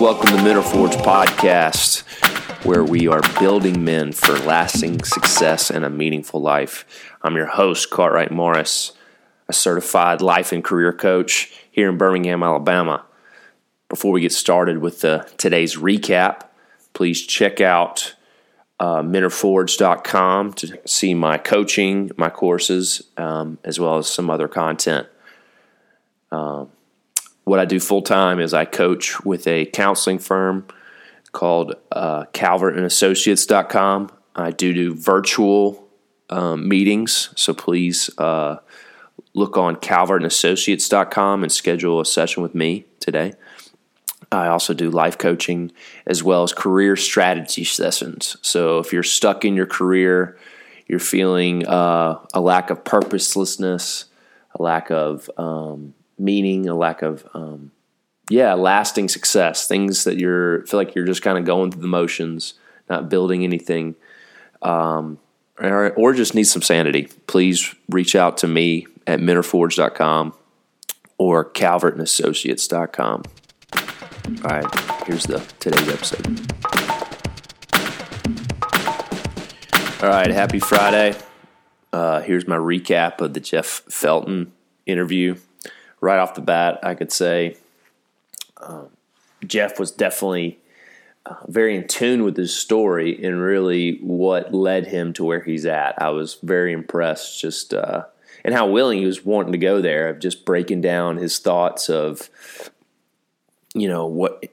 Welcome to Men Are Forged Podcast, where we are building men for lasting success and a meaningful life. I'm your host, Cartwright Morris, a certified life and career coach here in Birmingham, Alabama. Before we get started with the, today's recap, please check out uh, menareforged.com to see my coaching, my courses, um, as well as some other content. Um, what I do full time is I coach with a counseling firm called uh, CalvertandAssociates.com. I do do virtual um, meetings, so please uh, look on CalvertandAssociates.com and schedule a session with me today. I also do life coaching as well as career strategy sessions. So if you're stuck in your career, you're feeling uh, a lack of purposelessness, a lack of um, meaning, a lack of um, yeah, lasting success, things that you're feel like you're just kind of going through the motions, not building anything, um, or, or just need some sanity. Please reach out to me at menareforged.com or calvertandassociates.com. All right, here's the today's episode. All right, happy Friday. Uh, here's my recap of the Jeff Felten interview right off the bat, I could say um, Jeff was definitely uh, very in tune with his story and really what led him to where he's at. I was very impressed just uh, and how willing he was wanting to go there of just breaking down his thoughts of you know what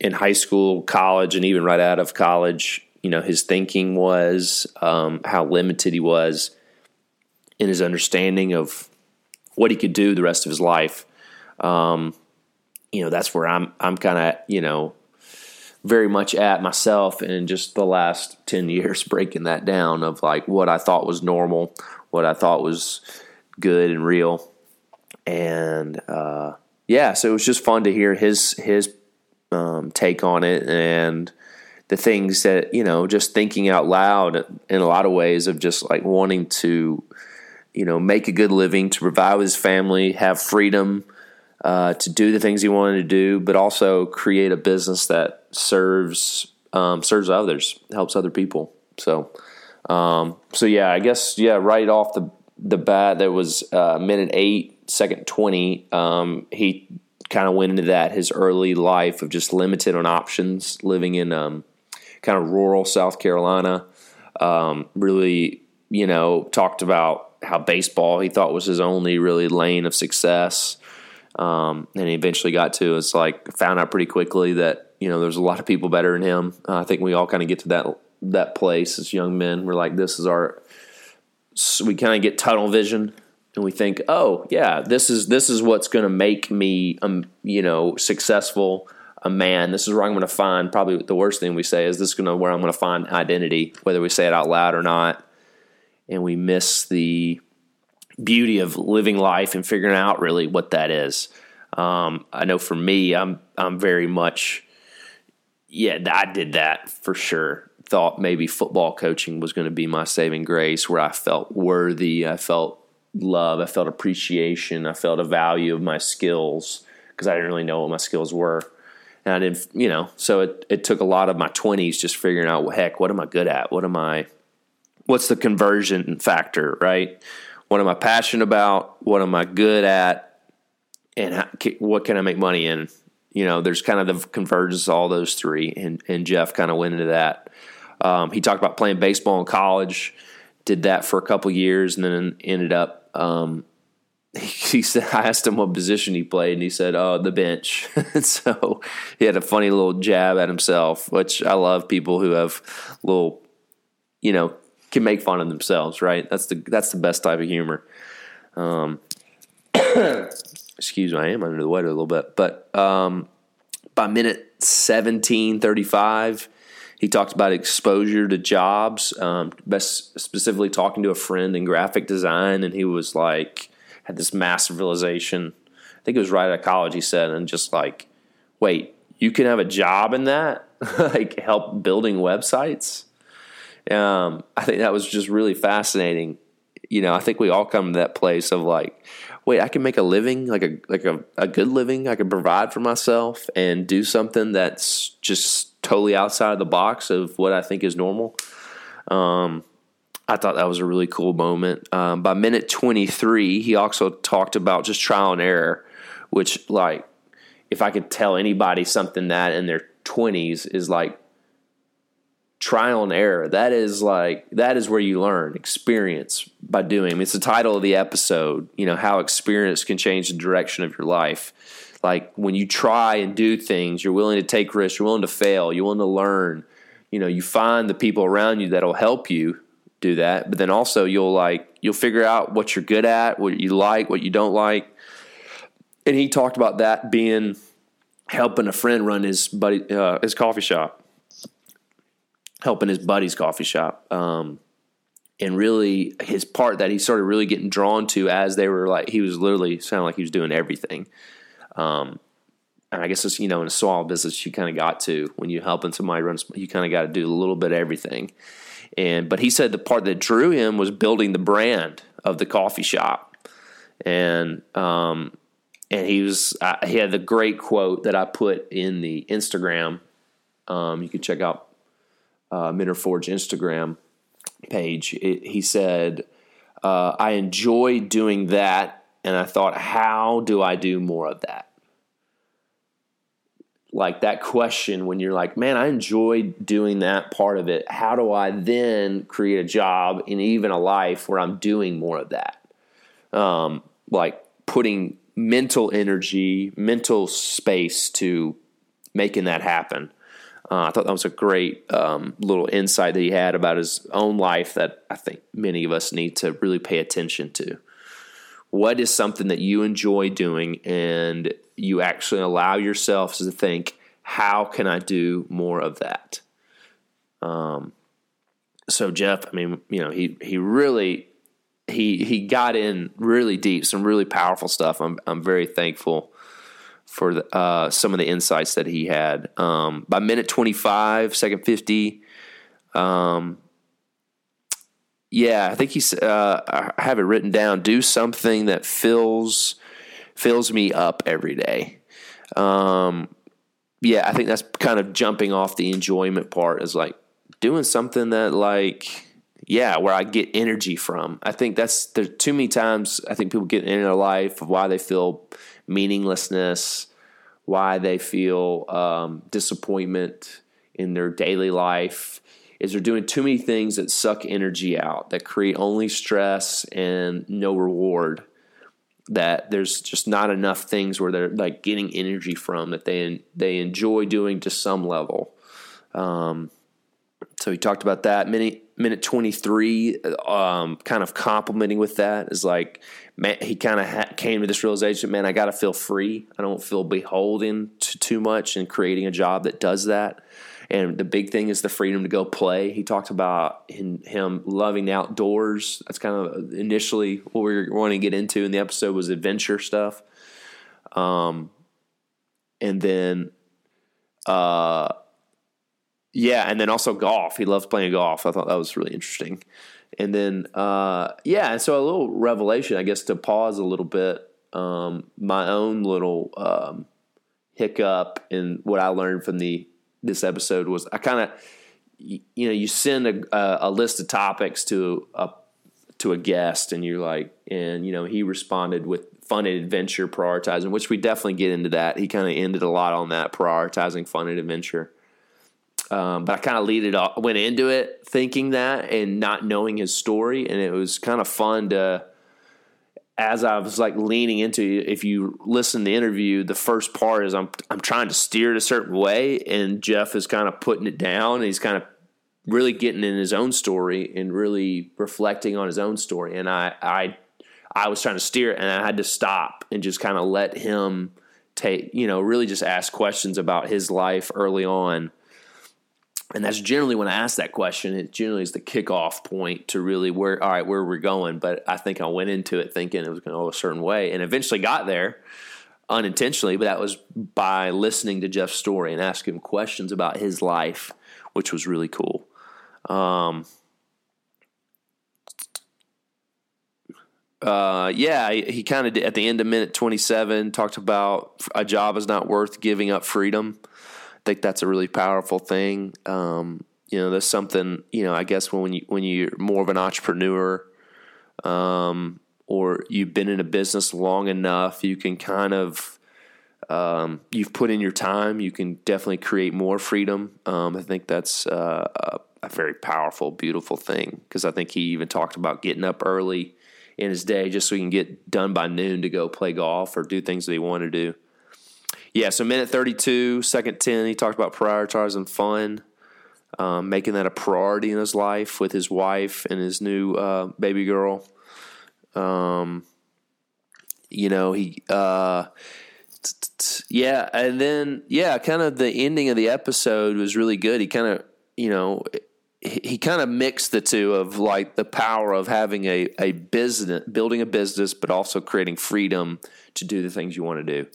in high school, college, and even right out of college. You know his thinking was um, how limited he was in his understanding of what he could do the rest of his life. Um, you know, that's where I'm I'm kind of you know very much at myself in just the last 10 years breaking that down of like what I thought was normal, what I thought was good and real. And uh, yeah, so it was just fun to hear his his um, take on it and the things that, you know, just thinking out loud in a lot of ways of just like wanting to you know, make a good living, to provide his family, have freedom uh, to do the things he wanted to do, but also create a business that serves um, serves others, helps other people. So, um, so yeah, I guess yeah, right off the the bat, there was uh, minute eight, second twenty. Um, he kind of went into that his early life of just limited on options, living in um, kind of rural South Carolina. Um, really, you know, talked about how baseball he thought was his only really lane of success. Um, and he eventually got to it's like found out pretty quickly that you know there's a lot of people better than him. Uh, I think we all kind of get to that that place as young men. We're like, this is our. So we kind of get tunnel vision, and we think, oh yeah, this is this is what's going to make me, um, you know, successful. A man. This is where I'm going to find. Probably the worst thing we say is this is going to where I'm going to find identity, whether we say it out loud or not and we miss the beauty of living life and figuring out really what that is. Um, I know for me, I'm I'm very much, yeah, I did that for sure. Thought maybe football coaching was going to be my saving grace, where I felt worthy, I felt love, I felt appreciation, I felt a value of my skills because I didn't really know what my skills were. And I didn't, you know, so it, it took a lot of my 20s just figuring out, well, heck, what am I good at? What am I, what's the conversion factor, right? What am I passionate about? What am I good at? And how, what can I make money in? You know, there's kind of the convergence of all those three, and and Jeff kind of went into that. Um, he talked about playing baseball in college, did that for a couple years, and then ended up. Um, he said, I asked him what position he played, and he said, "Oh, the bench." so he had a funny little jab at himself, which I love. People who have little, you know, can make fun of themselves, right? That's the that's the best type of humor. Um, excuse me, I am under the weather a little bit, but um, by minute seventeen thirty five, he talked about exposure to jobs, um, best specifically talking to a friend in graphic design, and he was like had this massive realization. I think it was right out of college. He said, and just like, wait, you can have a job in that, like help building websites um, I think that was just really fascinating. You know, I think we all come to that place of like wait, I can make a living, like a like a, a good living. I can provide for myself and do something that's just totally outside of the box of what I think is normal. Um, I thought that was a really cool moment. Um, by minute 23, he also talked about just trial and error, which, like, if I could tell anybody something that in their 20s is like trial and error. That is like, that is where you learn experience by doing. I mean, it's the title of the episode, you know, how experience can change the direction of your life. Like, when you try and do things, you're willing to take risks, you're willing to fail, you're willing to learn. You know, you find the people around you that'll help you do that. But then also you'll like you'll figure out what you're good at, what you like, what you don't like. And he talked about that being helping a friend run his buddy uh, his coffee shop, helping his buddy's coffee shop. Um, and really his part that he started really getting drawn to as they were like he was literally sounding like he was doing everything. Um, and I guess it's you know in a small business you kind of got to when you're helping somebody run you kind of got to do a little bit of everything. And but he said the part that drew him was building the brand of the coffee shop, and um, and he was uh, he had the great quote that I put in the Instagram. Um, you can check out uh, Forge Instagram page. It, he said, uh, "I enjoy doing that." And I thought, how do I do more of that? like that question when you're like, man, I enjoy doing that part of it. How do I then create a job and even a life where I'm doing more of that? Um, like putting mental energy, mental space to making that happen. Uh, I thought that was a great um, little insight that he had about his own life that I think many of us need to really pay attention to. What is something that you enjoy doing and you actually allow yourself to think, how can I do more of that? Um, so Jeff, I mean, you know, he he really he he got in really deep, some really powerful stuff. I'm I'm very thankful for the, uh, some of the insights that he had. Um, by minute 25, second 50, um, yeah, I think he's. Uh, I have it written down. Do something that fills fills me up every day. Um, yeah, I think that's kind of jumping off the enjoyment part is like doing something that like yeah, where I get energy from. I think that's there's too many times I think people get in their life of why they feel meaninglessness, why they feel um, disappointment in their daily life. Is they're doing too many things that suck energy out, that create only stress and no reward that there's just not enough things where they're like getting energy from that they they enjoy doing to some level. Um, so he talked about that minute minute 23 um, kind of complimenting with that is like man, he kind of ha- came to this realization man i gotta feel free i don't feel beholden to too much and creating a job that does that and the big thing is the freedom to go play. He talked about in, him loving the outdoors. That's kind of initially what we were wanting to get into in the episode was adventure stuff. Um, and then, uh, yeah, and then also golf. He loves playing golf. I thought that was really interesting. And then, uh, yeah, and so a little revelation, I guess, to pause a little bit. Um, my own little um, hiccup in what I learned from the this episode was I kind of you, know you send a, a, list of topics to a to a guest and you're like and you know he responded with fun and adventure prioritizing which we definitely get into that he kind of ended a lot on that prioritizing fun and adventure um, but I kind of lead it off, went into it thinking that and not knowing his story and it was kind of fun to as I was like leaning into if you listen to the interview, the first part is I'm I'm trying to steer it a certain way, and Jeff is kind of putting it down, and he's kind of really getting in his own story and really reflecting on his own story. And I I I was trying to steer it, and I had to stop and just kind of let him take you know really just ask questions about his life early on and that's generally when I ask that question. It generally is the kickoff point to really where all right where we're going. But I think I went into it thinking it was going to go a certain way, and eventually got there unintentionally. But that was by listening to Jeff's story and asking him questions about his life, which was really cool. Um, uh, yeah, he, he kind of at the end of minute 27 talked about a job is not worth giving up freedom. Think that's a really powerful thing. Um, you know, there's something, you know, I guess when you, when you're more of an entrepreneur, um, or you've been in a business long enough, you can kind of, um, you've put in your time, you can definitely create more freedom. Um, I think that's uh, a, a very powerful, beautiful thing because I think he even talked about getting up early in his day just so he can get done by noon to go play golf or do things that he wanted to do. Yeah, so minute 32, second 10, he talked about prioritizing fun, um, making that a priority in his life with his wife and his new uh, baby girl. Um, you know, he, uh, yeah, and then, yeah, kind of the ending of the episode was really good. He kind of, you know, he kind of mixed the two of like the power of having a, a business, building a business, but also creating freedom to do the things you want to do.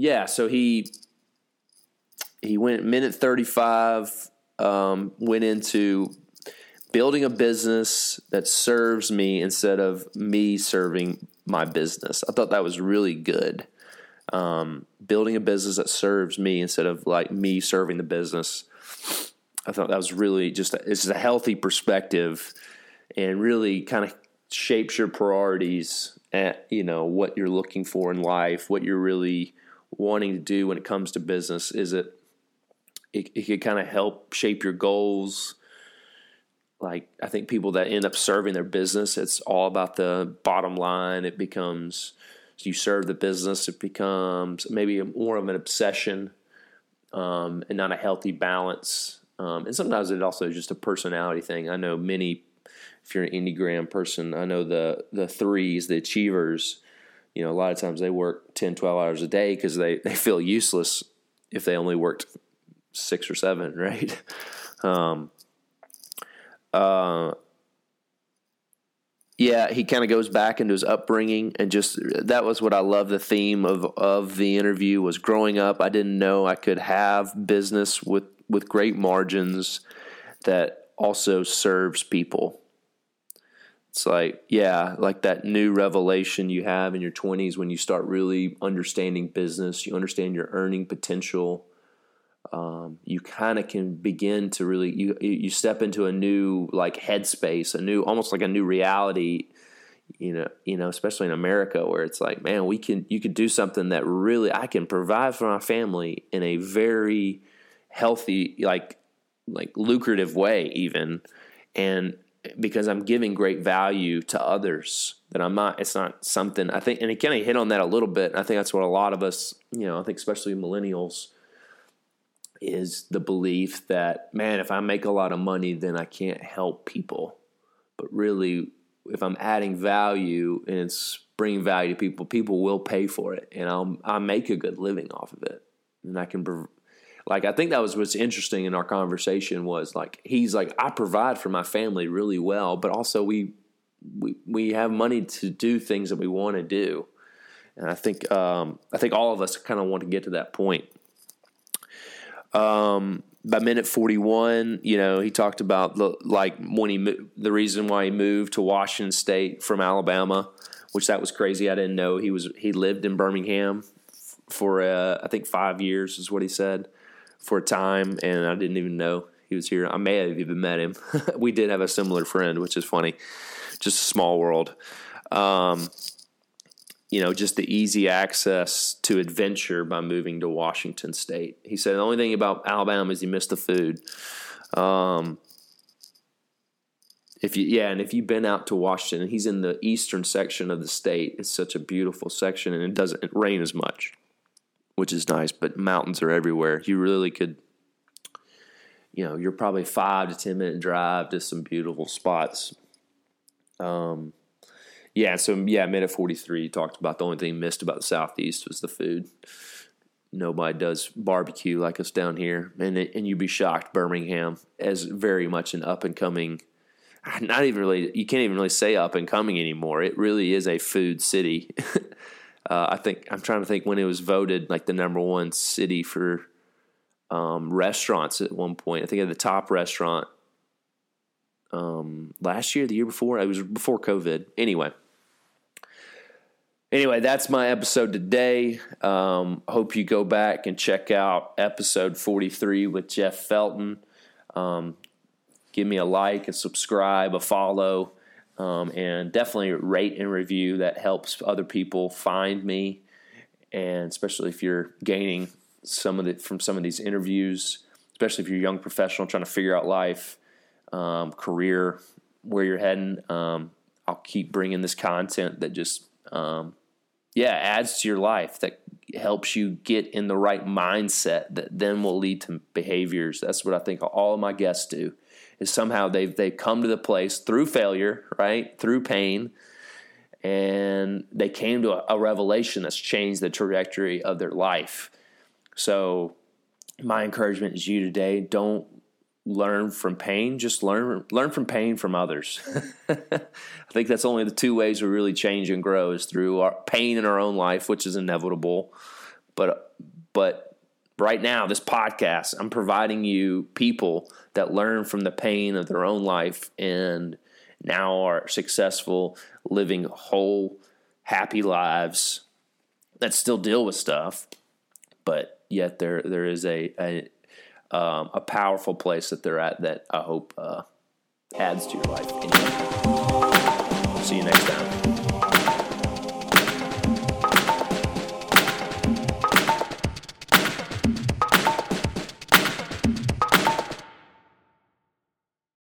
Yeah, so he he went minute thirty five, um, went into building a business that serves me instead of me serving my business. I thought that was really good. Um, building a business that serves me instead of like me serving the business I thought that was really just a, it's a healthy perspective and really kind of shapes your priorities at you know what you're looking for in life, what you're really wanting to do when it comes to business. Is it it, it could kind of help shape your goals. Like I think people that end up serving their business, it's all about the bottom line. It becomes you serve the business. It becomes maybe more of an obsession um, and not a healthy balance um, and sometimes it also is just a personality thing. I know many, if you're an Enneagram person, I know the the threes, the achievers, you know, a lot of times they work 10, 12 hours a day because they, they feel useless if they only worked six or seven, right? Um, uh, yeah, he kind of goes back into his upbringing and just that was what I love. The theme of of the interview was growing up. I didn't know I could have business with with great margins that also serves people. It's like, yeah, like that new revelation you have in your 20s when you start really understanding business, you understand your earning potential. Um, you kind of can begin to really you you step into a new like headspace, a new almost like a new reality. You know, you know, especially in America, where it's like, man, we can you could do something that really I can provide for my family in a very healthy, like like lucrative way, even, and because I'm giving great value to others. That I'm not. It's not something I think, and it kind of hit on that a little bit. I think that's what a lot of us, you know, I think especially millennials, is the belief that man, if I make a lot of money, then I can't help people. But really, if I'm adding value and it's bringing value to people, people will pay for it, and I'll I make a good living off of it, and I can like I think that was what's interesting in our conversation was like he's like I provide for my family really well, but also we we we have money to do things that we want to do, and I think um, I think all of us kind of want to get to that point. Um, by minute forty one, you know, he talked about the like when he the reason why he moved to Washington State from Alabama, which that was crazy. I didn't know he was he lived in Birmingham for uh, I think five years is what he said for a time, and I didn't even know he was here. I may have even met him. we did have a similar friend, which is funny. Just a small world. Um, you know, just the easy access to adventure by moving to Washington State. He said the only thing about Alabama is he missed the food. Um, if you yeah, and if you've been out to Washington, he's in the eastern section of the state. It's such a beautiful section, and it doesn't rain as much which is nice. But mountains are everywhere. You really could, you know, you're probably five to ten minute drive to some beautiful spots. Um, yeah. So yeah, minute forty three talked about the only thing missed about the southeast was the food. Nobody does barbecue like us down here, and it, and you'd be shocked. Birmingham as very much an up and coming not even really you can't even really say up and coming anymore it really is a food city Uh, I think I'm trying to think when it was voted like the number one city for um, restaurants at one point. I think at the top restaurant um, last year, the year before. It was before COVID. Anyway. Anyway, that's my episode today. Um, hope you go back and check out episode 43 with Jeff Felten. Um, give me a like, a subscribe, a follow, um, and definitely rate and review. That helps other people find me, and especially if you're gaining some of it from some of these interviews, especially if you're a young professional trying to figure out life, um, career, where you're heading. Um, I'll keep bringing this content that just um, yeah, adds to your life that helps you get in the right mindset that then will lead to behaviors. That's what I think all of my guests do. Is somehow they've they've come to the place through failure, right? Through pain, and they came to a, a revelation that's changed the trajectory of their life. So my encouragement is you today, don't learn from pain, just learn learn from pain from others. I think that's only the two ways we really change and grow is through our pain in our own life, which is inevitable. But but right now, this podcast, I'm providing you people that learn from the pain of their own life and now are successful, living whole, happy lives that still deal with stuff, but yet there there is a, a um, a powerful place that they're at that I hope uh, adds to your life. See you next time.